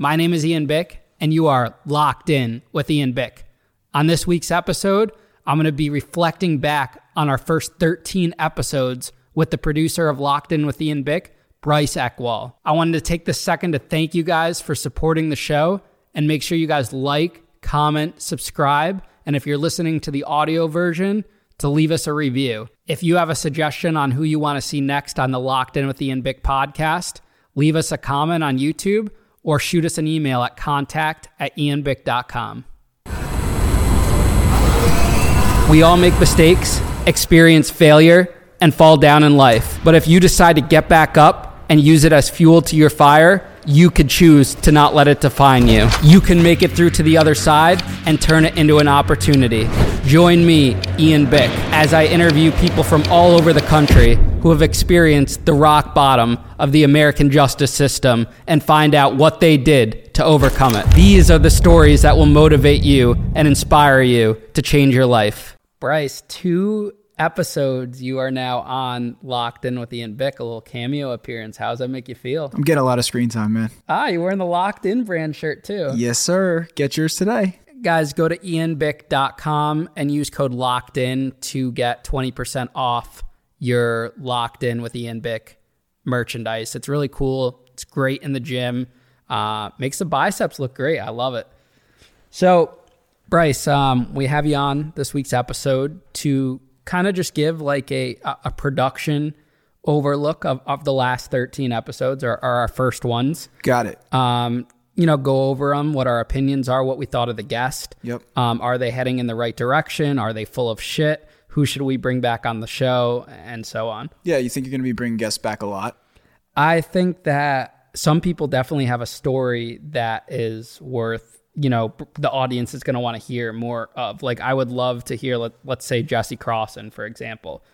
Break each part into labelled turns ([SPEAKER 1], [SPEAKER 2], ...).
[SPEAKER 1] My name is Ian Bick, and you are locked in with Ian Bick. On this week's episode, I'm going to be reflecting back on our first 13 episodes with the producer of Locked In with Ian Bick, Bryce Eckwall. I wanted to take this second to thank you guys for supporting the show and make sure you guys like, comment, subscribe, and if you're listening to the audio version, to leave us a review. If you have a suggestion on who you want to see next on the Locked In with Ian Bick podcast, leave us a comment on YouTube or shoot us an email at contact at ianbick.com. We all make mistakes, experience failure, and fall down in life. But if you decide to get back up and use it as fuel to your fire, you could choose to not let it define you. You can make it through to the other side and turn it into an opportunity. Join me, Ian Bick, as I interview people from all over the country who have experienced the rock bottom of the American justice system and find out what they did to overcome it. These are the stories that will motivate you and inspire you to change your life. Bryce, two episodes you are now on Locked In with Ian Bick, a little cameo appearance. How does that make you feel?
[SPEAKER 2] I'm getting a lot of screen time, man.
[SPEAKER 1] Ah, you're wearing the Locked In brand shirt too.
[SPEAKER 2] Yes, sir. Get yours today.
[SPEAKER 1] Guys, go to ianbick.com and use code Locked In to get 20% off your Locked In with Ian Bick merchandise. It's really cool. It's great in the gym. Uh, makes the biceps look great. I love it. So, Bryce, um, we have you on this week's episode to kind of just give like a a production overlook of, of the last 13 episodes or, or our first ones.
[SPEAKER 2] Got it.
[SPEAKER 1] Um, you know, go over them, what our opinions are, what we thought of the guest.
[SPEAKER 2] Yep.
[SPEAKER 1] Um, are they heading in the right direction? Are they full of shit? Who should we bring back on the show? And so on.
[SPEAKER 2] Yeah, you think you're going to be bringing guests back a lot?
[SPEAKER 1] I think that some people definitely have a story that is worth you know the audience is going to want to hear more of like i would love to hear let, let's say jesse crosson for example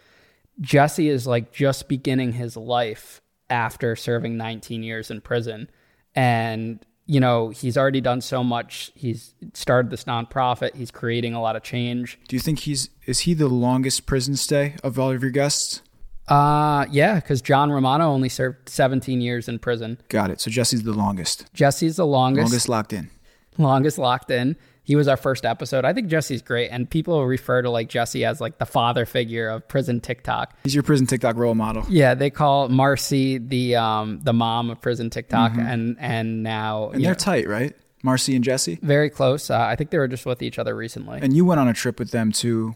[SPEAKER 1] jesse is like just beginning his life after serving 19 years in prison and you know he's already done so much he's started this nonprofit he's creating a lot of change
[SPEAKER 2] Do you think he's is he the longest prison stay of all of your guests?
[SPEAKER 1] uh yeah because john romano only served 17 years in prison
[SPEAKER 2] Got it. So Jesse's the longest.
[SPEAKER 1] jesse's the longest
[SPEAKER 2] Longest locked in.
[SPEAKER 1] longest locked in. He was our first episode. I think Jesse's great, and people refer to like Jesse as like the father figure of prison TikTok.
[SPEAKER 2] He's your prison TikTok role model.
[SPEAKER 1] Yeah, they call Marcy the um the mom of prison TikTok, and and now
[SPEAKER 2] And they're
[SPEAKER 1] know,
[SPEAKER 2] tight, right? Marcy and Jesse.
[SPEAKER 1] very close. Uh, I think they were just with each other recently.
[SPEAKER 2] And you went on a trip with them to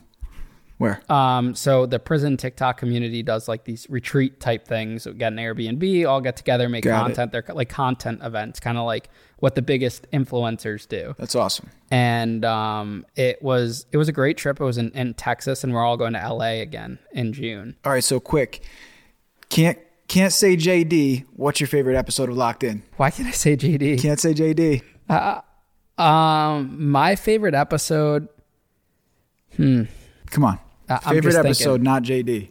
[SPEAKER 2] where?
[SPEAKER 1] Um, so the prison TikTok community does like these retreat type things. So get an Airbnb, all get together, make
[SPEAKER 2] Got it.
[SPEAKER 1] content. They're like content events, kind of like what the biggest influencers do.
[SPEAKER 2] That's awesome.
[SPEAKER 1] and um, it was it was a great trip. It was in, in Texas, and we're all going to LA again in June.
[SPEAKER 2] All right, so quick. Can't can't say JD. What's your favorite episode of Locked In?
[SPEAKER 1] Why can't I say JD?
[SPEAKER 2] Can't say JD.
[SPEAKER 1] Um, my favorite episode. Hmm.
[SPEAKER 2] Come on.
[SPEAKER 1] I- I'm
[SPEAKER 2] favorite episode, not JD.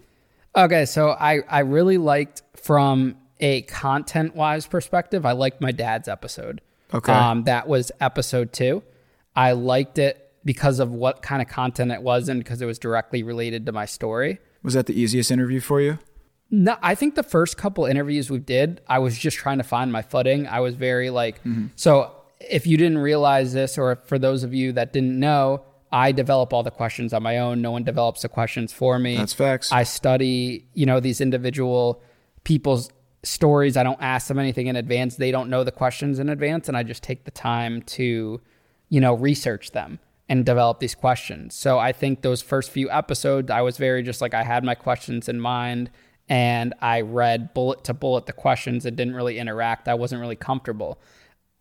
[SPEAKER 1] Okay, so I I really liked from a content wise perspective. I liked my dad's episode.
[SPEAKER 2] Okay.
[SPEAKER 1] um, that was episode two. I liked it because of what kind of content it was and because it was directly related to my story.
[SPEAKER 2] Was that the easiest interview for you?
[SPEAKER 1] No, I think the first couple interviews we did, I was just trying to find my footing. I was very like, so if you didn't realize this, or for those of you that didn't know, I develop all the questions on my own. No one develops the questions for me.
[SPEAKER 2] That's facts.
[SPEAKER 1] I study, you know, these individual people's stories. I don't ask them anything in advance. They don't know the questions in advance, and I just take the time to, you know, research them and develop these questions. So I think those first few episodes, I was very just like I had my questions in mind and I read bullet to bullet the questions and didn't really interact. I wasn't really comfortable.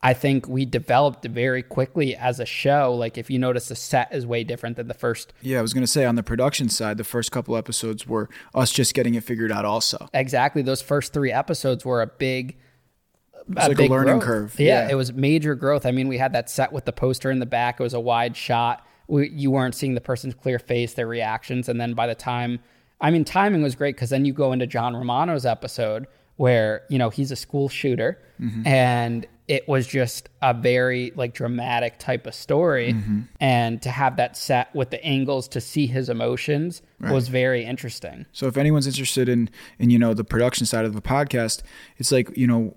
[SPEAKER 1] I think we developed very quickly as a show. Like if you notice, the set is way different than the first.
[SPEAKER 2] Yeah, I was gonna say on the production side, the first couple episodes were us just getting it figured out. Also,
[SPEAKER 1] Exactly, those first three episodes were a big.
[SPEAKER 2] like a learning curve.
[SPEAKER 1] Yeah,
[SPEAKER 2] Yeah.
[SPEAKER 1] it was major growth. I mean, we had that set with the poster in the back. It was a wide shot. We, you weren't seeing the person's clear face, their reactions, and then by the time, I mean, timing was great because then you go into John Romano's episode where you know he's a school shooter,
[SPEAKER 2] Mm-hmm.
[SPEAKER 1] and it was just a very like dramatic type of story,
[SPEAKER 2] Mm-hmm.
[SPEAKER 1] and to have that set with the angles to see his emotions was very interesting.
[SPEAKER 2] So if anyone's interested in in you know the production side of the podcast, it's like you know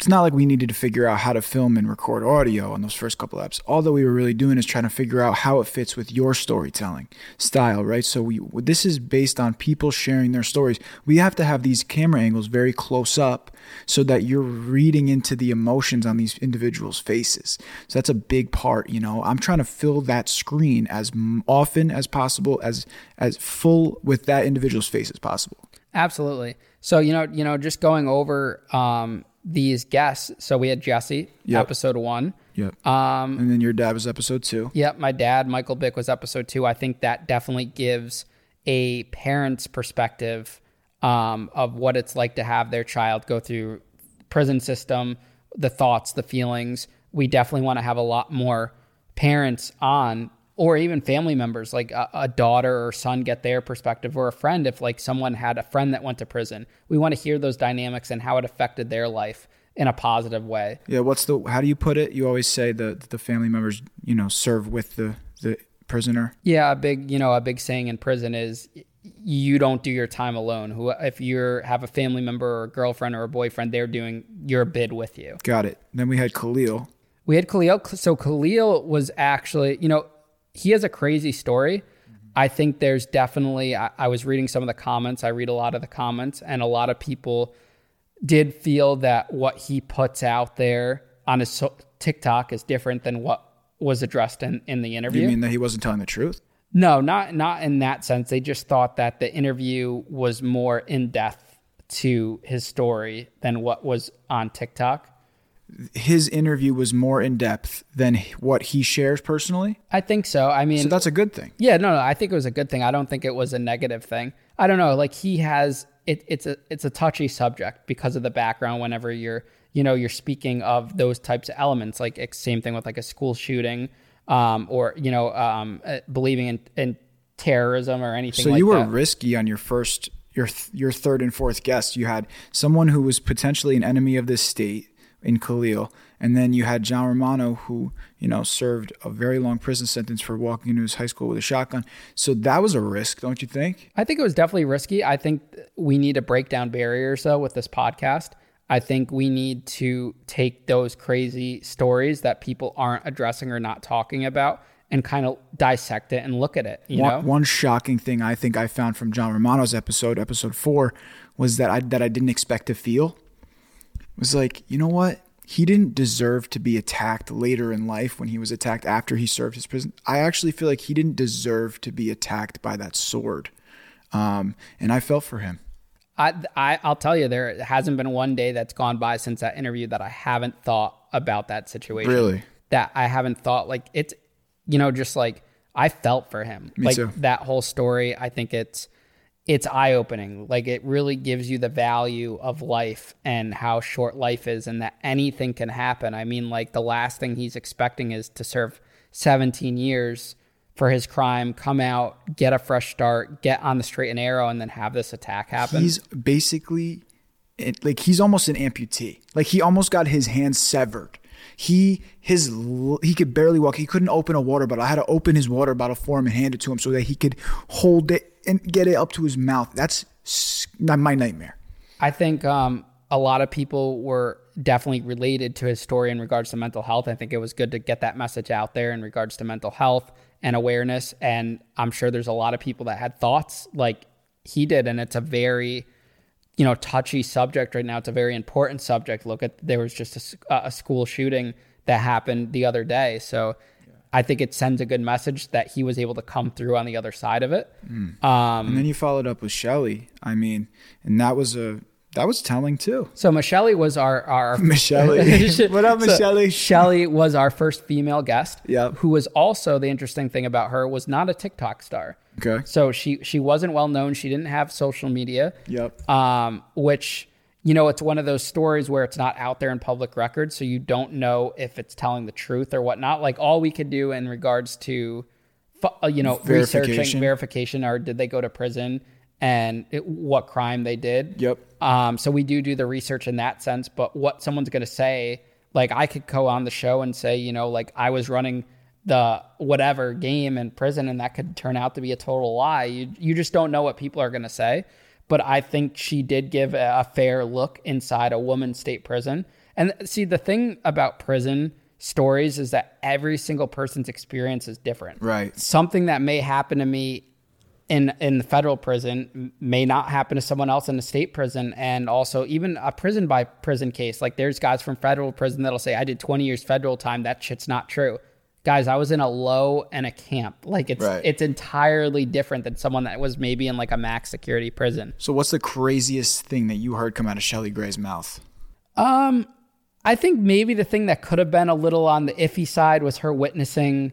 [SPEAKER 2] it's not like we needed to figure out how to film and record audio on those first couple apps. All that we were really doing is trying to figure out how it fits with your storytelling style, right? So we this is based on people sharing their stories. We have to have these camera angles very close up so that you're reading into the emotions on these individuals' faces. So that's a big part, you know. I'm trying to fill that screen as often as possible as as full with that individual's face as possible.
[SPEAKER 1] Absolutely. So, you know, you know, just going over um these guests. So we had Jesse, yep. episode one.
[SPEAKER 2] Yep. Um, and then your dad was episode two.
[SPEAKER 1] Yep. My dad, Michael Bick, was episode two. I think that definitely gives a parent's perspective um, of what it's like to have their child go through prison system, the thoughts, the feelings. We definitely want to have a lot more parents on or even family members like a, a, daughter or son get their perspective or a friend if like someone had a friend that went to prison. We want to hear those dynamics and how it affected their life in a positive way.
[SPEAKER 2] Yeah what's the how do you put it? You always say the the family members you know serve with the the prisoner?
[SPEAKER 1] Yeah a big you know a big saying in prison is you don't do your time alone. Who if you have a family member or a girlfriend or a boyfriend they're doing your bid with you.
[SPEAKER 2] Got it. Then we had khalil.
[SPEAKER 1] We had khalil. So khalil was actually you know he has a crazy story. I think there's definitely, I, I, was reading some of the comments. I read a lot of the comments, and a lot of people did feel that what he puts out there on his so- TikTok is different than what was addressed in, in the interview.
[SPEAKER 2] You mean that he wasn't telling the truth?
[SPEAKER 1] No, not not in that sense. They just thought that the interview was more in depth to his story than what was on TikTok
[SPEAKER 2] his interview was more in depth than what he shares personally?
[SPEAKER 1] I think so. I mean,
[SPEAKER 2] so that's a good thing.
[SPEAKER 1] Yeah, no, no, I think it was a good thing. I don't think it was a negative thing. I don't know. Like he has it, it's a it's a touchy subject because of the background. Whenever you're you know you're speaking of those types of elements, like same thing with like a school shooting, um, or you know um, uh, believing in, in terrorism or anything.
[SPEAKER 2] So
[SPEAKER 1] like
[SPEAKER 2] you were
[SPEAKER 1] that.
[SPEAKER 2] risky on your first your your third and fourth guest. You had someone who was potentially an enemy of this state in Khalil. And then you had John Romano, who, you know, served a very long prison sentence for walking into his high school with a shotgun. So that was a risk, don't you think?
[SPEAKER 1] I think it was definitely risky. I think we need to break down barriers, though, with this podcast. I think we need to take those crazy stories that people aren't addressing or not talking about and kind of dissect it and look at it. You
[SPEAKER 2] one,
[SPEAKER 1] know,
[SPEAKER 2] one shocking thing I think I found from John Romano's episode, episode four, was that I that I didn't expect to feel was like, you know what? He didn't deserve to be attacked later in life when he was attacked after he served his prison. I actually feel like he didn't deserve to be attacked by that sword. Um, and I felt for him.
[SPEAKER 1] I, I I'll tell you, there hasn't been one day that's gone by since that interview that I haven't thought about that situation.
[SPEAKER 2] Really?
[SPEAKER 1] That I haven't thought like it's, you know, just like I felt for him.
[SPEAKER 2] Me
[SPEAKER 1] like
[SPEAKER 2] too.
[SPEAKER 1] that whole story. I think it's it's eye opening. Like it really gives you the value of life and how short life is and that anything can happen. I mean, like the last thing he's expecting is to serve 17 years for his crime, come out, get a fresh start, get on the straight and narrow, and then have this attack happen.
[SPEAKER 2] He's basically like he's almost an amputee. Like he almost got his hand severed. He his he could barely walk. He couldn't open a water bottle. I had to open his water bottle for him and hand it to him so that he could hold it and get it up to his mouth. That's my nightmare.
[SPEAKER 1] I think um, a lot of people were definitely related to his story in regards to mental health. I think it was good to get that message out there in regards to mental health and awareness. And I'm sure there's a lot of people that had thoughts like he did. And it's a very, you know, touchy subject right now. It's a very important subject. Look at, there was just a, a school shooting that happened the other day. So, I think it sends a good message that he was able to come through on the other side of it.
[SPEAKER 2] Mm. Um, and then you followed up with Shelly. I mean, and that was a that was telling too.
[SPEAKER 1] So Michelle was our our
[SPEAKER 2] Michelle. what up, Michelle? So
[SPEAKER 1] Shelly was our first female guest.
[SPEAKER 2] Yeah.
[SPEAKER 1] Who was also the interesting thing about her was not a TikTok star.
[SPEAKER 2] Okay.
[SPEAKER 1] So she she wasn't well known. She didn't have social media.
[SPEAKER 2] Yep.
[SPEAKER 1] Um, which you know, it's one of those stories where it's not out there in public record, so you don't know if it's telling the truth or whatnot. Like all we could do in regards to, uh, you know, researching verification, or did they go to prison and it, what crime they did.
[SPEAKER 2] Yep.
[SPEAKER 1] Um, so we do do the research in that sense, but what someone's going to say, like I could go on the show and say, you know, like I was running the whatever game in prison, and that could turn out to be a total lie. You you just don't know what people are going to say but I think she did give a fair look inside a woman's state prison. And see, the thing about prison stories is that every single person's experience is different.
[SPEAKER 2] Right.
[SPEAKER 1] Something that may happen to me in in the federal prison may not happen to someone else in a state prison and also even a prison by prison case like there's guys from federal prison that'll say i did 20 years federal time that shit's not true guys i was in a low and a camp like it's
[SPEAKER 2] Right.
[SPEAKER 1] it's entirely different than someone that was maybe in like a max security prison
[SPEAKER 2] So, what's the craziest thing that you heard come out of Shelly Gray's mouth?
[SPEAKER 1] Um, I think maybe the thing that could have been a little on the iffy side was her witnessing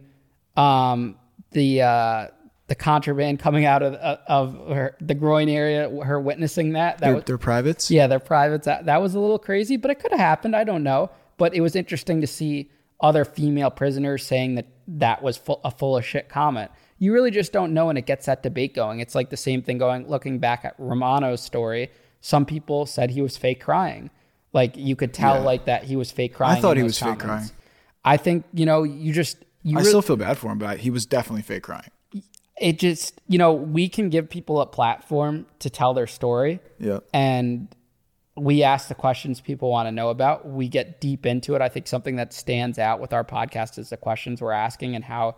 [SPEAKER 1] um, the uh, the contraband coming out of of her, the groin area. Her witnessing that that
[SPEAKER 2] They're,
[SPEAKER 1] was,
[SPEAKER 2] they're privates.
[SPEAKER 1] yeah, they're privates. That, that was a little crazy, but it could have happened. I don't know. But it was interesting to see other female prisoners saying that that was full, a full of shit comment. You really just don't know, and it gets that debate going. It's like the same thing going, looking back at Romano's story. Some people said he was fake crying. Like you could tell,
[SPEAKER 2] Yeah.
[SPEAKER 1] like that he was fake crying.
[SPEAKER 2] I
[SPEAKER 1] thought
[SPEAKER 2] he was fake crying.
[SPEAKER 1] I think you know, you just you
[SPEAKER 2] I
[SPEAKER 1] really,
[SPEAKER 2] still feel bad for him, but he was definitely fake crying.
[SPEAKER 1] it just you know we can give people a platform to tell their story
[SPEAKER 2] Yeah.
[SPEAKER 1] and we ask the questions people want to know about. We get deep into it. I think something that stands out with our podcast is the questions we're asking and how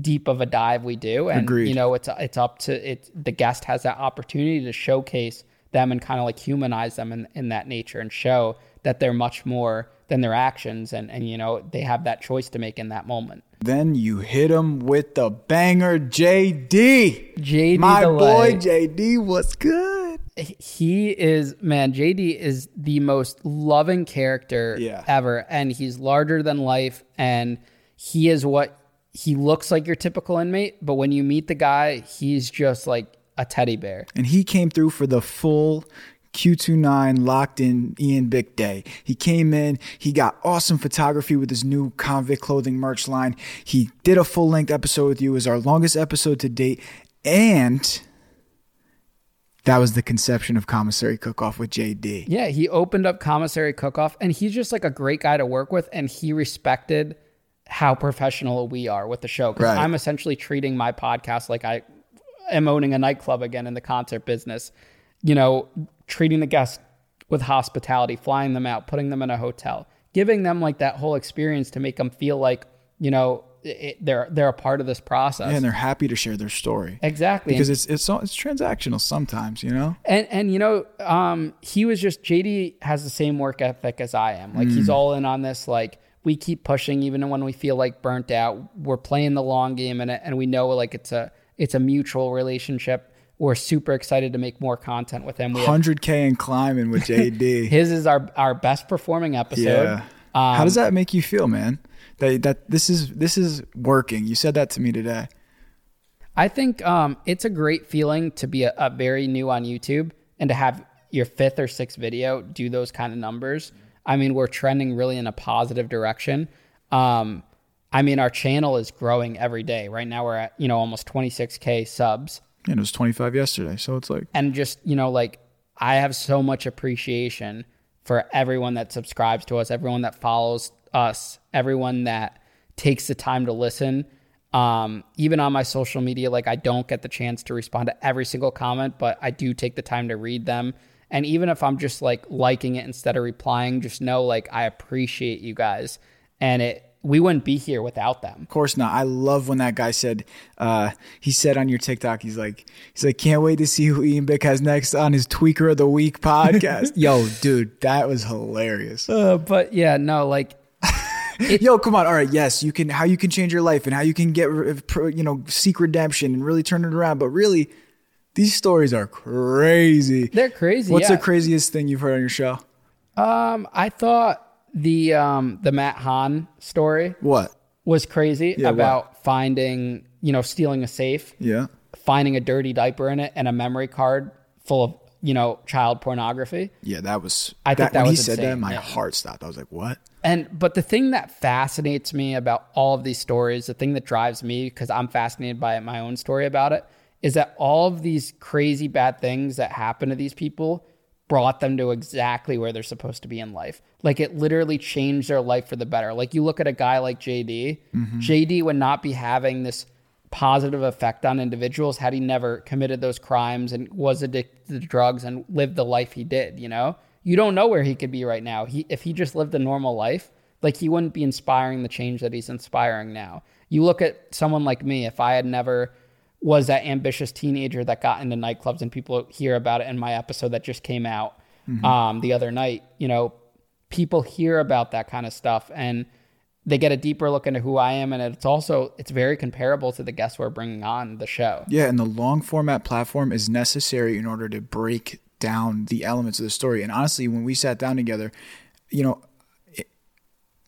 [SPEAKER 1] deep of a dive we do. And
[SPEAKER 2] Agreed.
[SPEAKER 1] you know, it's it's up to it. The guest has that opportunity to showcase them and kind of like humanize them in, in that nature and show that they're much more than their actions. And and you know, they have that choice to make in that moment.
[SPEAKER 2] Then you hit him with the banger, JD.
[SPEAKER 1] JD
[SPEAKER 2] my
[SPEAKER 1] Delay.
[SPEAKER 2] boy, JD, what's good?
[SPEAKER 1] He is man jd is the most loving character
[SPEAKER 2] Yeah.
[SPEAKER 1] ever and he's larger than life and he is what he looks like your typical inmate but when you meet the guy he's just like a teddy bear
[SPEAKER 2] And he came through for the full Q29 locked in Ian Bick day. He came in, he got awesome photography with his new convict clothing merch line. He did a full length episode with you, it was our longest episode to date. And that was the conception of Commissary Cook Off with JD.
[SPEAKER 1] yeah he opened up commissary cook-off and he's just like a great guy to work with and he respected how professional we are with the show because
[SPEAKER 2] Right.
[SPEAKER 1] i'm essentially treating my podcast like i am owning a nightclub again in the concert business you know treating the guests with hospitality flying them out putting them in a hotel giving them like that whole experience to make them feel like you know it, they're they're a part of this process
[SPEAKER 2] And they're happy to share their story.
[SPEAKER 1] exactly
[SPEAKER 2] Because
[SPEAKER 1] And-
[SPEAKER 2] it's it's it's transactional sometimes, you know?
[SPEAKER 1] and and you know, um, he was just JD has the same work ethic as I am. Like he's all in on this. Like we keep pushing even when we feel like burnt out. We're playing the long game and and we know like it's a it's a mutual relationship. We're super excited to make more content with him. We have,
[SPEAKER 2] 100K and climbing with JD.
[SPEAKER 1] his is our our best performing episode.
[SPEAKER 2] Yeah.
[SPEAKER 1] Um,
[SPEAKER 2] How does that make you feel, man? That that this is this is working. You said that to me today.
[SPEAKER 1] I think um, it's a great feeling to be a, a very new on YouTube and to have your fifth or sixth video do those kind of numbers. I mean, we're trending really in a positive direction. Um, I mean, our channel is growing every day. Right now, we're at you know almost 26k subs,
[SPEAKER 2] And it was 25 yesterday, so it's like
[SPEAKER 1] and just you know like I have so much appreciation for everyone that subscribes to us, everyone that follows us, everyone that takes the time to listen. Um, even on my social media, like I don't get the chance to respond to every single comment, but I do take the time to read them. And even if I'm just like liking it instead of replying, just know like I appreciate you guys. And it we wouldn't be here without them.
[SPEAKER 2] Of course not. I love when that guy said, uh, he said on your TikTok, he's like, he's like, can't wait to see who Ian Bick has next on his Tweaker of the Week podcast. Yo, dude, that was hilarious.
[SPEAKER 1] Uh, but yeah, no, like
[SPEAKER 2] Yo, come on. All right. Yes, you can, how you can change your life and how you can get, you know, seek redemption and really turn it around. But really, these stories are crazy.
[SPEAKER 1] they're crazy.
[SPEAKER 2] What's
[SPEAKER 1] yeah.
[SPEAKER 2] the craziest thing you've heard on your show?
[SPEAKER 1] Um, I thought the um the Matt Hahn story
[SPEAKER 2] What?
[SPEAKER 1] was crazy
[SPEAKER 2] Yeah,
[SPEAKER 1] about finding, you know, stealing a safe,
[SPEAKER 2] Yeah.
[SPEAKER 1] finding a dirty diaper in it, and a memory card full of, you know, child pornography.
[SPEAKER 2] Yeah, that was.
[SPEAKER 1] I think that
[SPEAKER 2] when he
[SPEAKER 1] was
[SPEAKER 2] said that,
[SPEAKER 1] insane,
[SPEAKER 2] my
[SPEAKER 1] yeah.
[SPEAKER 2] heart stopped. I was like, "What?"
[SPEAKER 1] And but the thing that fascinates me about all of these stories, the thing that drives me because I'm fascinated by my own story about it, is that all of these crazy bad things that happen to these people brought them to exactly where they're supposed to be in life. Like it literally changed their life for the better. Like you look at a guy like JD, mm-hmm. JD would not be having this positive effect on individuals had he never committed those crimes and was addicted to drugs and lived the life he did, you know? You don't know where he could be right now. He if he just lived a normal life, like he wouldn't be inspiring the change that he's inspiring now. You look at someone like me, if I had never was that ambitious teenager that got into nightclubs and people hear about it in my episode that just came out mm-hmm. um, the other night, you know, people hear about that kind of stuff and they get a deeper look into who I am, and it's also it's very comparable to the guests we're bringing on the show.
[SPEAKER 2] Yeah, and the long format platform is necessary in order to break down the elements of the story. And honestly, when we sat down together, you know, it,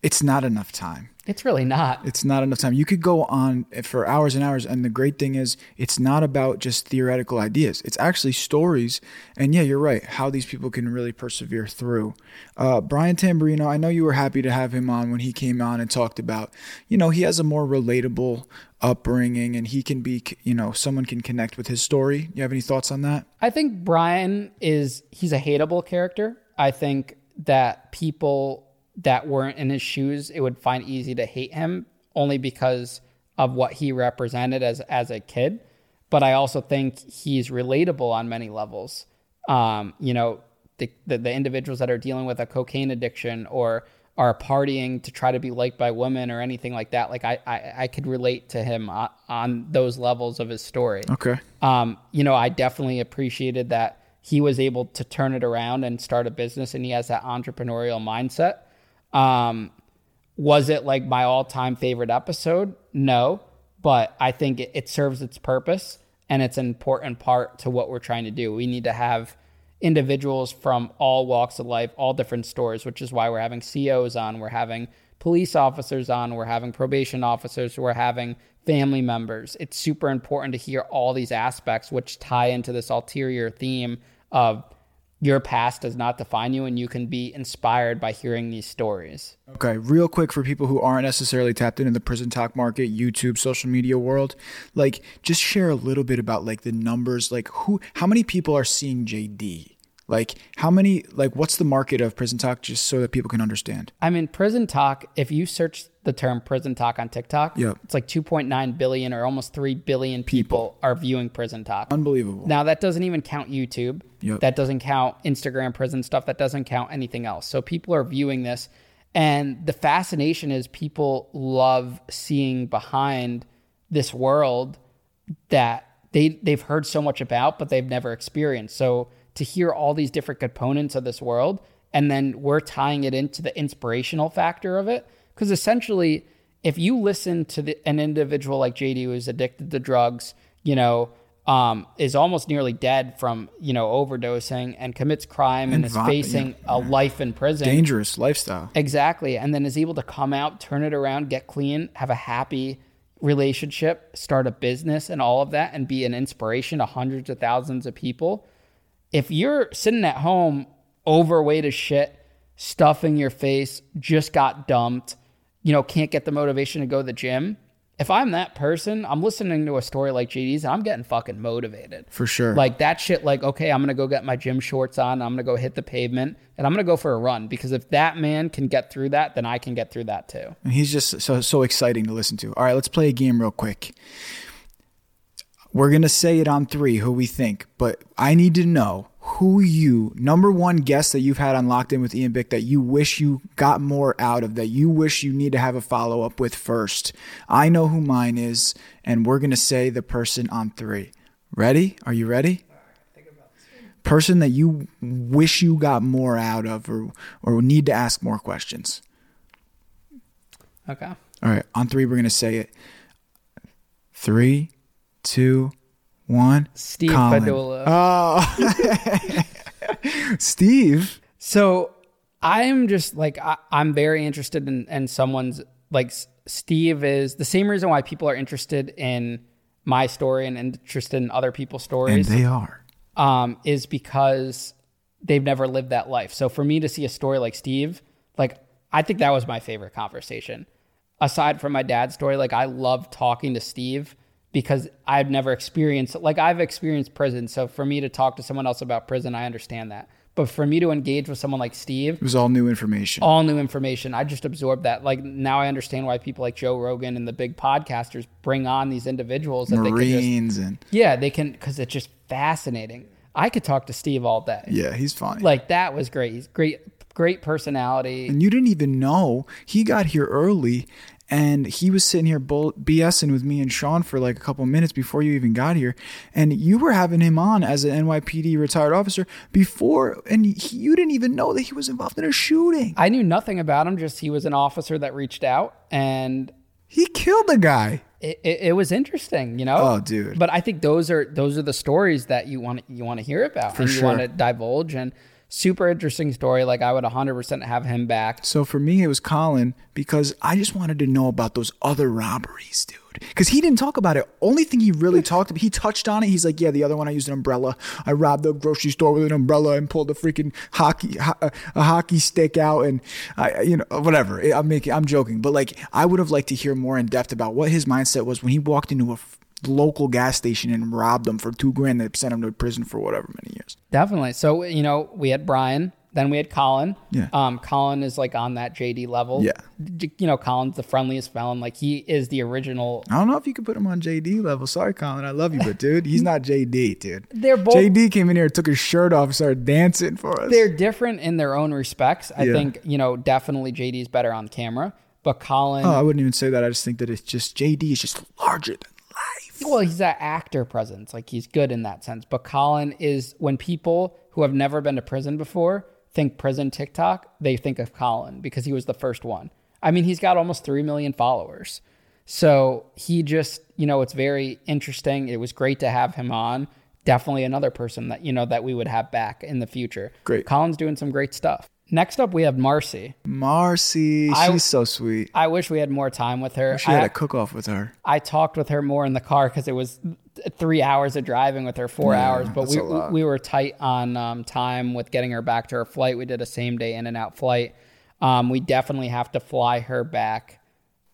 [SPEAKER 2] it's not enough time.
[SPEAKER 1] It's really not.
[SPEAKER 2] It's not enough time. You could go on for hours and hours. And the great thing is, it's not about just theoretical ideas. It's actually stories. And yeah, you're right. How these people can really persevere through. Uh, Brian Tamburino, I know you were happy to have him on when he came on and talked about, you know, he has a more relatable upbringing and he can be, you know, someone can connect with his story. You have any thoughts on that?
[SPEAKER 1] I think Brian is, he's a hateable character. I think that people that weren't in his shoes, it would find easy to hate him only because of what he represented as as a kid. But I also think he's relatable on many levels. Um, you know, the, the, the individuals that are dealing with a cocaine addiction or are partying to try to be liked by women or anything like that. Like I, I, I could relate to him on, on, those levels of his story.
[SPEAKER 2] Okay.
[SPEAKER 1] Um, you know, I definitely appreciated that he was able to turn it around and start a business, and he has that entrepreneurial mindset. Um, was it like my all time favorite episode? No, but I think it, it serves its purpose and it's an important part to what we're trying to do. We need to have individuals from all walks of life, all different stories, which is why we're having CEOs on, we're having police officers on, we're having probation officers, we're having family members. It's super important to hear all these aspects, which tie into this ulterior theme of your past does not define you and you can be inspired by hearing these stories.
[SPEAKER 2] Okay, real quick for people who aren't necessarily tapped into the prison talk market, YouTube, social media world, like just share a little bit about like the numbers, like who how many people are seeing JD? Like how many like what's the market of prison talk just so that people can understand?
[SPEAKER 1] I mean prison talk, if you search the term prison talk on TikTok,
[SPEAKER 2] yep.
[SPEAKER 1] it's like 2.9 billion or almost 3 billion people, people. are viewing prison talk.
[SPEAKER 2] Unbelievable.
[SPEAKER 1] Now that doesn't even count YouTube.
[SPEAKER 2] Yep.
[SPEAKER 1] That doesn't count Instagram prison stuff. That doesn't count anything else. So people are viewing this and the fascination is people love seeing behind this world that they they've heard so much about but they've never experienced. So to hear all these different components of this world and then we're tying it into the inspirational factor of it. Because essentially if you listen to the, an individual like jd who's addicted to drugs you know um, is almost nearly dead from you know overdosing and commits crime and, and is facing yeah, a life in prison.
[SPEAKER 2] Dangerous lifestyle.
[SPEAKER 1] Exactly. And then is able to come out turn it around get clean have a happy relationship start a business and all of that and be an inspiration to hundreds of thousands of people if you're sitting at home overweight as shit, stuffing your face, just got dumped, you know, can't get the motivation to go to the gym. If I'm that person, I'm listening to a story like JD's and I'm getting fucking motivated.
[SPEAKER 2] For sure.
[SPEAKER 1] Like that shit, like, okay, I'm gonna go get my gym shorts on, I'm gonna go hit the pavement, and I'm gonna go for a run. Because if that man can get through that, then I can get through that too.
[SPEAKER 2] And he's just so so exciting to listen to. All right, let's play a game real quick. We're going to say it on three, who we think, but I need to know who you, number one guest that you've had on Locked In with Ian Bick that you wish you got more out of, that you wish you need to have a follow up with first. I know who mine is, and we're going to say the person on three. Ready? Are you ready? Person that you wish you got more out of or, or need to ask more questions.
[SPEAKER 1] Okay.
[SPEAKER 2] All right. On three, we're going to say it. Three, two, one.
[SPEAKER 1] Steve Colin. Padula.
[SPEAKER 2] Oh, Steve.
[SPEAKER 1] So I'm just like I, am very interested in, in someone's like Steve is the same reason why people are interested in my story and interested in other people's stories.
[SPEAKER 2] And they are.
[SPEAKER 1] Um, is because they've never lived that life. So for me to see a story like Steve, like I think that was my favorite conversation. Aside from my dad's story, like I love talking to Steve because I've never experienced like I've experienced prison. So for me to talk to someone else about prison, I understand that. But for me to engage with someone like Steve,
[SPEAKER 2] it was all new information.
[SPEAKER 1] All new information. I just absorbed that. Like now I understand why people like Joe Rogan and the big podcasters bring on these individuals
[SPEAKER 2] that Marines they can just, and
[SPEAKER 1] yeah, they can because it's just fascinating. I could talk to Steve all day.
[SPEAKER 2] Yeah, he's funny.
[SPEAKER 1] Like that was great. He's great, great personality.
[SPEAKER 2] and you didn't even know he got here early and he was sitting here bull- BSing with me and Sean for like a couple minutes before you even got here. And you were having him on as an NYPD retired officer before, and he, you didn't even know that he was involved in a shooting.
[SPEAKER 1] I knew nothing about him. Just he was an officer that reached out, and
[SPEAKER 2] He killed a guy.
[SPEAKER 1] it, it, it was interesting, you know.
[SPEAKER 2] Oh, dude.
[SPEAKER 1] But I think those are those are the stories that you want you want to hear about and you
[SPEAKER 2] sure.
[SPEAKER 1] want to divulge and super interesting story. Like I would 100 percent have him back.
[SPEAKER 2] So for me, it was Colin because I just wanted to know about those other robberies, dude. Because he didn't talk about it. Only thing he really talked about, he touched on it. He's like, yeah, the other one I used an umbrella. I robbed a grocery store with an umbrella and pulled a freaking hockey ho- a hockey stick out, and I, you know, whatever. I'm making, I'm joking, but like, I would have liked to hear more in depth about what his mindset was when he walked into a local gas station and robbed them for two grand. That sent him to prison for whatever many years.
[SPEAKER 1] Definitely. So you know we had Brian, then we had Colin.
[SPEAKER 2] Yeah.
[SPEAKER 1] Um, Colin is like on that JD level.
[SPEAKER 2] Yeah.
[SPEAKER 1] You know, Colin's the friendliest felon. Like he is the original.
[SPEAKER 2] I don't know if you could put him on JD level. Sorry, Colin. I love you, but dude, he's not JD, dude.
[SPEAKER 1] They're both
[SPEAKER 2] JD came in here, took his shirt off, and started dancing for us.
[SPEAKER 1] they're different in their own respects. I
[SPEAKER 2] Yeah.
[SPEAKER 1] think you know definitely JD's better on camera, but Colin.
[SPEAKER 2] oh, I wouldn't even say that. I just think that it's just JD is just larger than.
[SPEAKER 1] Well, he's that actor presence. Like he's good in that sense. But Colin is when people who have never been to prison before think prison TikTok, they think of Colin because he was the first one. I mean, he's got almost 3 million followers. So he just, you know, it's very interesting. It was great to have him on. Definitely another person that, you know, that we would have back in the future.
[SPEAKER 2] Great.
[SPEAKER 1] Colin's doing some great stuff. Next up, we have Marcy.
[SPEAKER 2] Marcy,
[SPEAKER 1] I-
[SPEAKER 2] she's so sweet.
[SPEAKER 1] I wish we had more time with her.
[SPEAKER 2] She had
[SPEAKER 1] I-
[SPEAKER 2] a cook off with her.
[SPEAKER 1] I talked with her more in the car because it was three hours of driving with her, four
[SPEAKER 2] Yeah,
[SPEAKER 1] hours. But we we were tight on um, time with getting her back to her flight. We did a same day in and out flight. Um, we definitely have to fly her back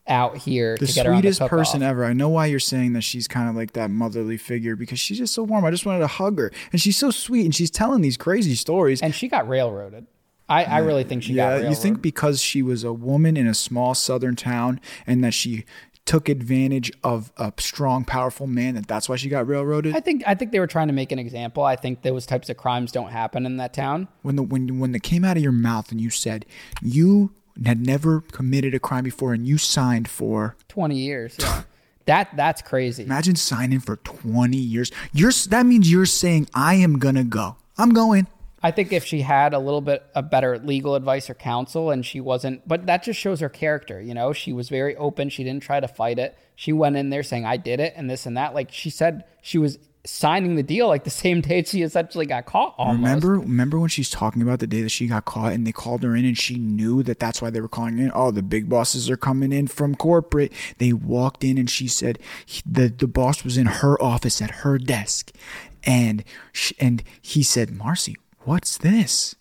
[SPEAKER 1] out here
[SPEAKER 2] The
[SPEAKER 1] to get her on the
[SPEAKER 2] sweetest person ever. I know why you're saying that she's kind of like that motherly figure because she's just so warm. I just wanted to hug her. And she's so sweet and she's telling these crazy stories.
[SPEAKER 1] and she got railroaded. I, I really think she got
[SPEAKER 2] yeah, you think because she was a woman in a small southern town and that she took advantage of a strong, powerful man that that's why she got railroaded?
[SPEAKER 1] I think I think they were trying to make an example. I think those types of crimes don't happen in that town.
[SPEAKER 2] when the when when it came out of your mouth and you said you had never committed a crime before and you signed for
[SPEAKER 1] Twenty years. Yeah. that that's crazy.
[SPEAKER 2] imagine signing for 20 years you're that means you're saying i am gonna go i'm going
[SPEAKER 1] I think if she had a little bit of better legal advice or counsel and she wasn't, but that just shows her character. You know, she was very open. She didn't try to fight it. She went in there saying, I did it and this and that. Like she said, she was signing the deal like the same day she essentially got caught almost.
[SPEAKER 2] remember remember when she's talking about the day that she got caught and they called her in and she knew that that's why they were calling in oh the big bosses are coming in from corporate they walked in and she said the the boss was in her office at her desk and sh and he said marcy what's this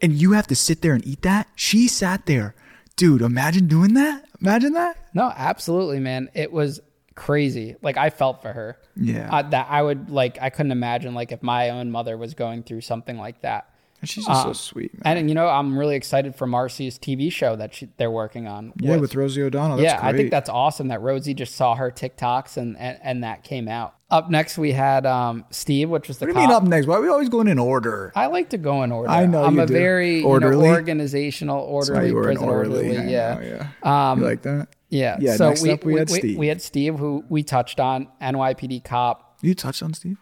[SPEAKER 2] and you have to sit there and eat that she sat there dude imagine doing that imagine that
[SPEAKER 1] No, absolutely, man. It was crazy. Like I felt for her.
[SPEAKER 2] Yeah.
[SPEAKER 1] Uh, that I would like, I couldn't imagine like if my own mother was going through something like that.
[SPEAKER 2] And she's just so
[SPEAKER 1] Um,
[SPEAKER 2] sweet man.
[SPEAKER 1] And you know, I'm really excited for Marcy's TV show that she, they're working on.
[SPEAKER 2] yeah with rosie o'donnell that's
[SPEAKER 1] yeah, I think that's awesome that Rosie just saw her TikToks and, and, and that came out. Up next, we had um, Steve, which was the
[SPEAKER 2] what do you mean up next why are we always going in order
[SPEAKER 1] I like to go in order.
[SPEAKER 2] I know
[SPEAKER 1] I'm
[SPEAKER 2] you
[SPEAKER 1] a
[SPEAKER 2] do.
[SPEAKER 1] very you know,
[SPEAKER 2] Orderly?
[SPEAKER 1] organizational, orderly, prison
[SPEAKER 2] orderly.
[SPEAKER 1] orderly. Yeah.
[SPEAKER 2] know, yeah.
[SPEAKER 1] Um,
[SPEAKER 2] you like that?
[SPEAKER 1] Yeah.
[SPEAKER 2] Yeah,
[SPEAKER 1] So we,
[SPEAKER 2] up we had Steve.
[SPEAKER 1] We had Steve, who we touched on, NYPD cop.
[SPEAKER 2] You touched on Steve?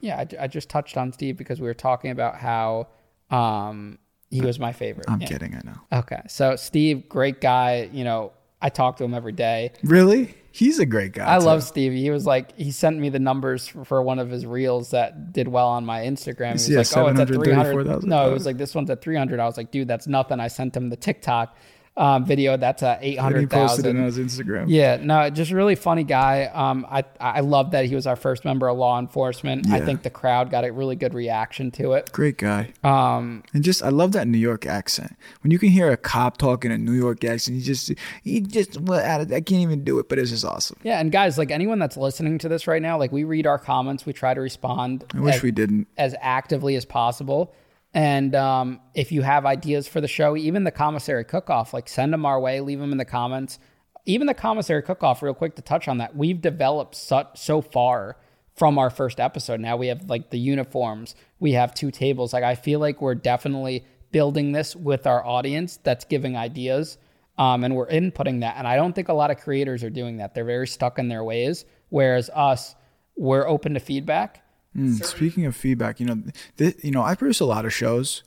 [SPEAKER 1] Yeah, I, I just touched on Steve because we were talking about how um, he was my favorite.
[SPEAKER 2] I'm
[SPEAKER 1] Yeah.
[SPEAKER 2] kidding. I know.
[SPEAKER 1] Okay. So Steve, great guy. You know, I talk to him every day.
[SPEAKER 2] Really? He's a great guy.
[SPEAKER 1] I
[SPEAKER 2] too.
[SPEAKER 1] love Steve. He was like, he sent me the numbers for, for one of his reels that did well on my Instagram. He was
[SPEAKER 2] Yeah,
[SPEAKER 1] like, oh, it's at 300. No, it was like, this one's at 300. I was like, dude, that's nothing. I sent him the TikTok um, video. That's at
[SPEAKER 2] And he posted it
[SPEAKER 1] 800,000.
[SPEAKER 2] on his Instagram.
[SPEAKER 1] Yeah, no, just really funny guy. Um, I I love that he was our first member of law enforcement. I think the crowd got a really good reaction to it.
[SPEAKER 2] Great guy.
[SPEAKER 1] Um,
[SPEAKER 2] And just, I love that New York accent. When you can hear a cop talking a New York accent, he just, he just, well, I I can't even do it, but it's just awesome.
[SPEAKER 1] yeah, and guys, like anyone that's listening to this right now, like we read our comments, we try to respond.
[SPEAKER 2] I wish
[SPEAKER 1] as-
[SPEAKER 2] we didn't.
[SPEAKER 1] as actively as possible. And um, if you have ideas for the show, even the commissary cook-off, like send them our way, leave them in the comments. Even the commissary cook-off, real quick to touch on that, we've developed so, so far from our first episode. Now we have like the uniforms, we have two tables. Like I feel like we're definitely building this with our audience that's giving ideas um, and we're inputting that. And I don't think a lot of creators are doing that. They're very stuck in their ways. Whereas us, we're open to feedback.
[SPEAKER 2] Mm, speaking of feedback, you know, th- you know, I produce a lot of shows,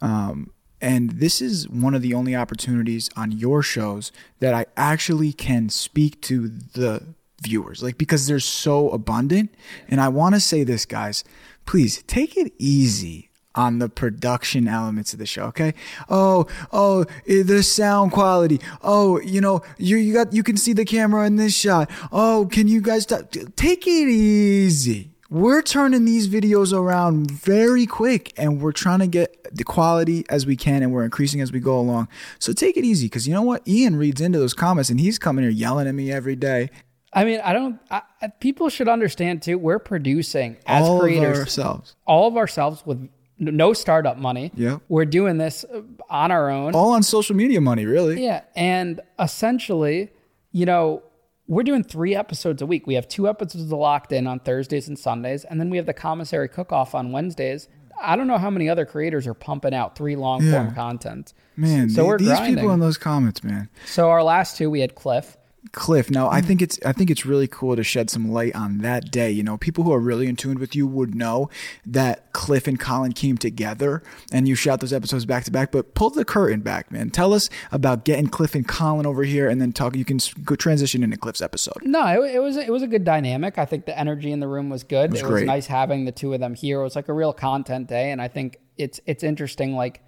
[SPEAKER 2] um, and this is one of the only opportunities on your shows that I actually can speak to the viewers, like because they're so abundant. And I want to say this, guys, please take it easy on the production elements of the show. Okay. Oh, oh, the sound quality. Oh, you know, you you got you can see the camera in this shot. Oh, can you guys t- take it easy? We're turning these videos around very quick and we're trying to get the quality as we can and we're increasing as we go along. So take it easy because you know what? Ian reads into those comments and he's coming here yelling at me every day.
[SPEAKER 1] I mean, I don't. I, people should understand too. We're producing as
[SPEAKER 2] all
[SPEAKER 1] creators
[SPEAKER 2] of ourselves,
[SPEAKER 1] all of ourselves with no startup money.
[SPEAKER 2] Yeah,
[SPEAKER 1] we're doing this uh, on our own,
[SPEAKER 2] all on social media money, really.
[SPEAKER 1] Yeah, and essentially, you know, we're doing three episodes a week. We have two episodes of locked in on Thursdays and Sundays, and then we have the commissary cook off on Wednesdays. I don't know how many other creators are pumping out three long form yeah. content.
[SPEAKER 2] Man, so we're these grinding. people in those comments, man.
[SPEAKER 1] So our last two, we had Cliff.
[SPEAKER 2] Cliff. Now, I mm-hmm. think it's I think it's really cool to shed some light on that day. You know, people who are really in tune with you would know that Cliff and Colin came together, and you shot those episodes back to back. But pull the curtain back, man. Tell us about getting Cliff and Colin over here, and then talk. You can go transition into Cliff's episode.
[SPEAKER 1] No, it, it was it was a good dynamic. I think the energy in the room was good. It was, it was nice having the two of them here. It was like a real content day, and I think it's it's interesting. Like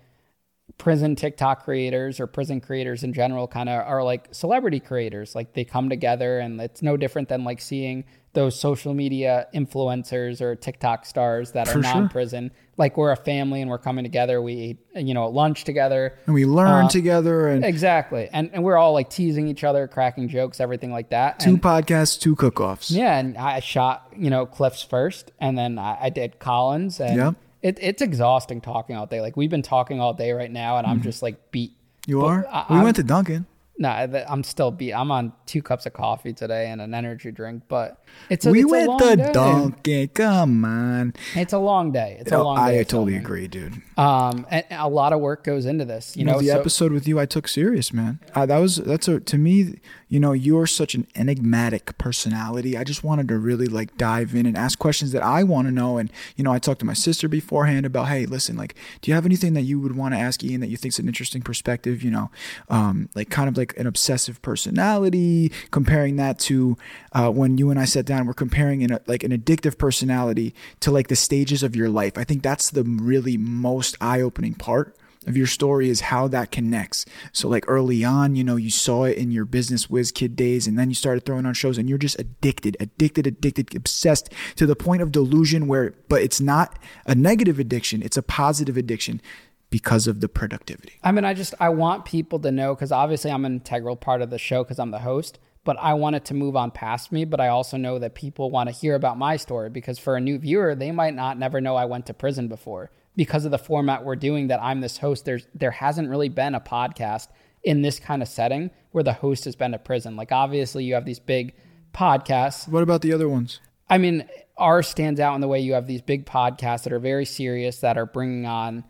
[SPEAKER 1] prison TikTok creators or prison creators in general kind of are like celebrity creators. Like they come together and it's no different than like seeing those social media influencers or TikTok stars that are non-prison. Like we're a family and we're coming together. We eat, you know, lunch together.
[SPEAKER 2] And we learn uh, together. And
[SPEAKER 1] exactly. And, and we're all like teasing each other, cracking jokes, everything like that.
[SPEAKER 2] Two
[SPEAKER 1] and,
[SPEAKER 2] podcasts, two cook-offs.
[SPEAKER 1] Yeah. And I shot, you know, Cliff's first and then I, I did Collins and yep it, it's exhausting talking all day. Like we've been talking all day right now, and I'm mm-hmm. just like beat.
[SPEAKER 2] You but are. I, we I'm, went to Dunkin'.
[SPEAKER 1] No, nah, I'm still beat. I'm on two cups of coffee today and an energy drink, but it's a,
[SPEAKER 2] we
[SPEAKER 1] it's
[SPEAKER 2] went to day. Dunkin'. Come on,
[SPEAKER 1] it's a long day. It's a long day.
[SPEAKER 2] I totally agree, dude.
[SPEAKER 1] Um, and a lot of work goes into this. You, you know, know,
[SPEAKER 2] the so, episode with you, I took serious, man. Uh, that was that's a to me. You know, you're such an enigmatic personality. I just wanted to really like dive in and ask questions that I want to know. And you know, I talked to my sister beforehand about, hey, listen, like, do you have anything that you would want to ask Ian that you think's an interesting perspective? You know, um, like kind of like an obsessive personality. Comparing that to uh, when you and I sat down, we're comparing like an addictive personality to like the stages of your life. I think that's the really most eye-opening part of your story is how that connects. So like early on, you know, you saw it in your business whiz kid days and then you started throwing on shows and you're just addicted, addicted, addicted, obsessed to the point of delusion where but it's not a negative addiction, it's a positive addiction because of the productivity.
[SPEAKER 1] I mean, I just I want people to know cuz obviously I'm an integral part of the show cuz I'm the host, but I want it to move on past me, but I also know that people want to hear about my story because for a new viewer, they might not never know I went to prison before because of the format we're doing that I'm this host, there's there hasn't really been a podcast in this kind of setting where the host has been to prison. Like obviously you have these big podcasts.
[SPEAKER 2] What about the other ones?
[SPEAKER 1] I mean, ours stands out in the way you have these big podcasts that are very serious that are bringing on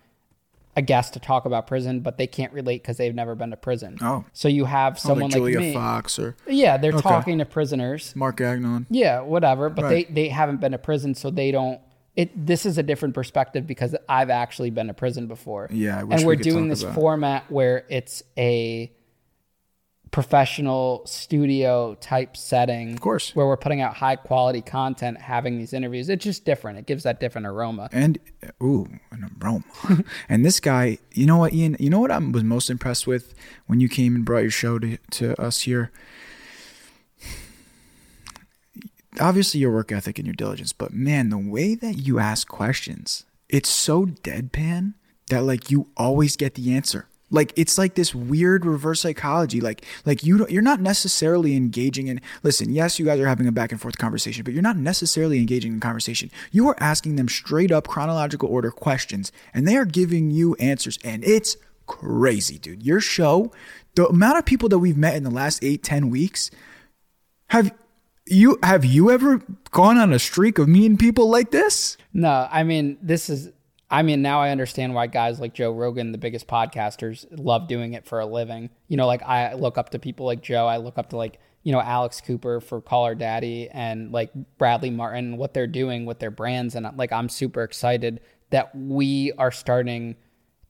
[SPEAKER 1] a guest to talk about prison, but they can't relate because they've never been to prison.
[SPEAKER 2] Oh,
[SPEAKER 1] so you have someone oh, like,
[SPEAKER 2] Julia
[SPEAKER 1] like me.
[SPEAKER 2] Fox or
[SPEAKER 1] yeah, they're okay. talking to prisoners.
[SPEAKER 2] Mark Agnon.
[SPEAKER 1] Yeah, whatever. But right. they they haven't been to prison, so they don't it this is a different perspective because I've actually been to prison before.
[SPEAKER 2] Yeah,
[SPEAKER 1] and we're
[SPEAKER 2] we
[SPEAKER 1] doing this
[SPEAKER 2] about.
[SPEAKER 1] format where it's a professional studio type setting.
[SPEAKER 2] Of course.
[SPEAKER 1] Where we're putting out high quality content, having these interviews. It's just different. It gives that different aroma.
[SPEAKER 2] And ooh, an aroma. and this guy, you know what, Ian, you know what I was most impressed with when you came and brought your show to, to us here? Obviously your work ethic and your diligence, but man, the way that you ask questions, it's so deadpan that like you always get the answer. Like it's like this weird reverse psychology. Like like you you're not necessarily engaging in. Listen, yes, you guys are having a back and forth conversation, but you're not necessarily engaging in conversation. You are asking them straight up chronological order questions, and they are giving you answers, and it's crazy, dude. Your show, the amount of people that we've met in the last eight ten weeks, have You have you ever gone on a streak of meeting people like this?
[SPEAKER 1] No, I mean, this is, I mean, now I understand why guys like Joe Rogan, the biggest podcasters, love doing it for a living. You know, like I look up to people like Joe, I look up to like, you know, Alex Cooper for Call Her Daddy and like Bradley Martin, what they're doing with their brands. And like, I'm super excited that we are starting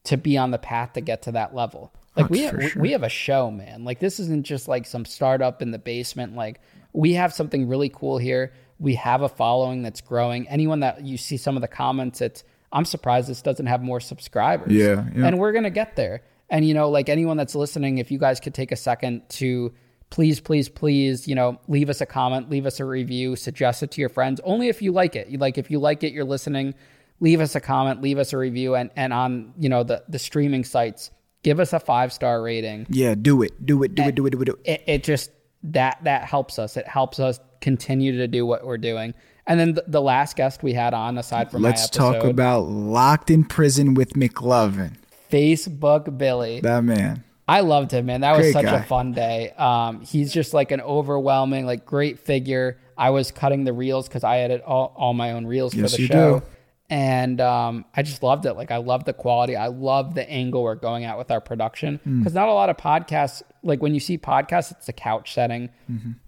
[SPEAKER 1] to be on the path to get to that level. Like we have,
[SPEAKER 2] sure.
[SPEAKER 1] we have a show, man. Like this isn't just like some startup in the basement. Like we have something really cool here. We have a following that's growing. Anyone that you see some of the comments, it's I'm surprised this doesn't have more subscribers.
[SPEAKER 2] Yeah, yeah.
[SPEAKER 1] And we're gonna get there. And you know, like anyone that's listening, if you guys could take a second to please, please, please, you know, leave us a comment, leave us a review, suggest it to your friends. Only if you like it. You Like if you like it, you're listening, leave us a comment, leave us a review, and and on you know the the streaming sites, give us a five star rating
[SPEAKER 2] Yeah, do it, do it, do it, do it, do it. Do it.
[SPEAKER 1] it, it just that that helps us. It helps us continue to do what we're doing. And then the, the last guest we had on, aside from
[SPEAKER 2] Let's
[SPEAKER 1] my episode,
[SPEAKER 2] talk about locked in prison with McLovin.
[SPEAKER 1] Facebook Billy.
[SPEAKER 2] That man.
[SPEAKER 1] I loved him, man. That was
[SPEAKER 2] Great
[SPEAKER 1] such
[SPEAKER 2] guy.
[SPEAKER 1] a fun day. Um, he's just like an overwhelming, like great figure. I was cutting the reels because I edit all, all my own reels
[SPEAKER 2] Yes,
[SPEAKER 1] for the
[SPEAKER 2] you
[SPEAKER 1] show.
[SPEAKER 2] do.
[SPEAKER 1] And um, I just loved it. Like I love the quality. I love the angle we're going at with our production because not a lot of podcasts. Like when you see podcasts, it's a couch setting,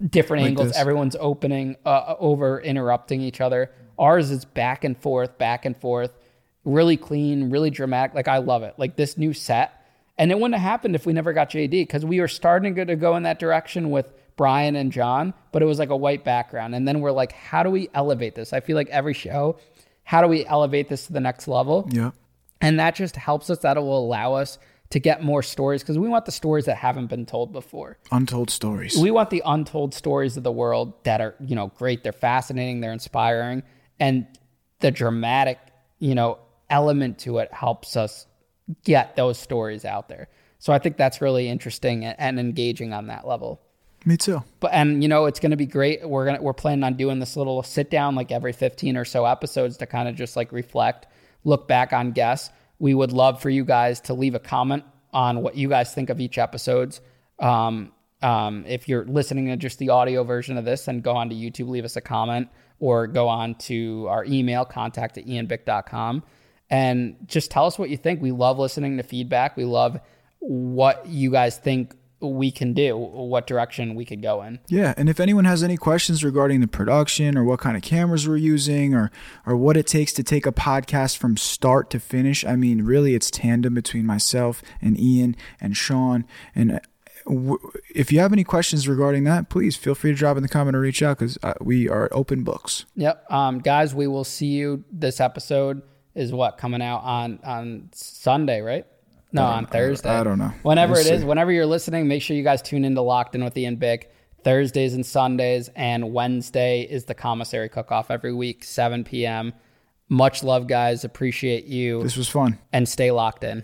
[SPEAKER 1] different
[SPEAKER 2] Like
[SPEAKER 1] angles.
[SPEAKER 2] this.
[SPEAKER 1] Everyone's opening, uh, over interrupting each other. Ours is back and forth, back and forth, really clean, really dramatic. Like I love it. Like this new set. And it wouldn't have happened if we never got JD because we were starting to go in that direction with Brian and John, but it was like a white background. And then we're like, how do we elevate this? I feel like every show, how do we elevate this to the next level?
[SPEAKER 2] Yeah.
[SPEAKER 1] And that just helps us. That will allow us to get more stories because we want the stories that haven't been told before.
[SPEAKER 2] Untold stories.
[SPEAKER 1] We want the untold stories of the world that are, you know, great. They're fascinating. They're inspiring. And the dramatic, you know, element to it helps us get those stories out there. So I think that's really interesting and, and engaging on that level.
[SPEAKER 2] Me too.
[SPEAKER 1] But and you know it's going to be great. We're gonna we're planning on doing this little sit down like every fifteen or so episodes to kind of just like reflect, look back on guests. We would love for you guys to leave a comment on what you guys think of each episodes. Um, um, if you're listening to just the audio version of this, then go on to YouTube, leave us a comment, or go on to our email contact at ianbick.com and just tell us what you think. We love listening to feedback. We love what you guys think we can do, what direction we could go in.
[SPEAKER 2] Yeah, and if anyone has any questions regarding the production or what kind of cameras we're using or or what it takes to take a podcast from start to finish, I mean, really it's tandem between myself and Ian and Sean and uh, w- if you have any questions regarding that, please feel free to drop in the comment or reach out because uh, we are open books.
[SPEAKER 1] Yep. Um, guys, we will see you. This episode is what coming out on on Sunday, right? No, on Thursday.
[SPEAKER 2] I don't know.
[SPEAKER 1] Whenever
[SPEAKER 2] We'll
[SPEAKER 1] it is,
[SPEAKER 2] see.
[SPEAKER 1] whenever you're listening, make sure you guys tune into Locked In with Ian Bick. Thursdays and Sundays, and Wednesday is the commissary cook off every week, 7 p.m. Much love, guys. Appreciate you,
[SPEAKER 2] This was fun.
[SPEAKER 1] and stay locked in.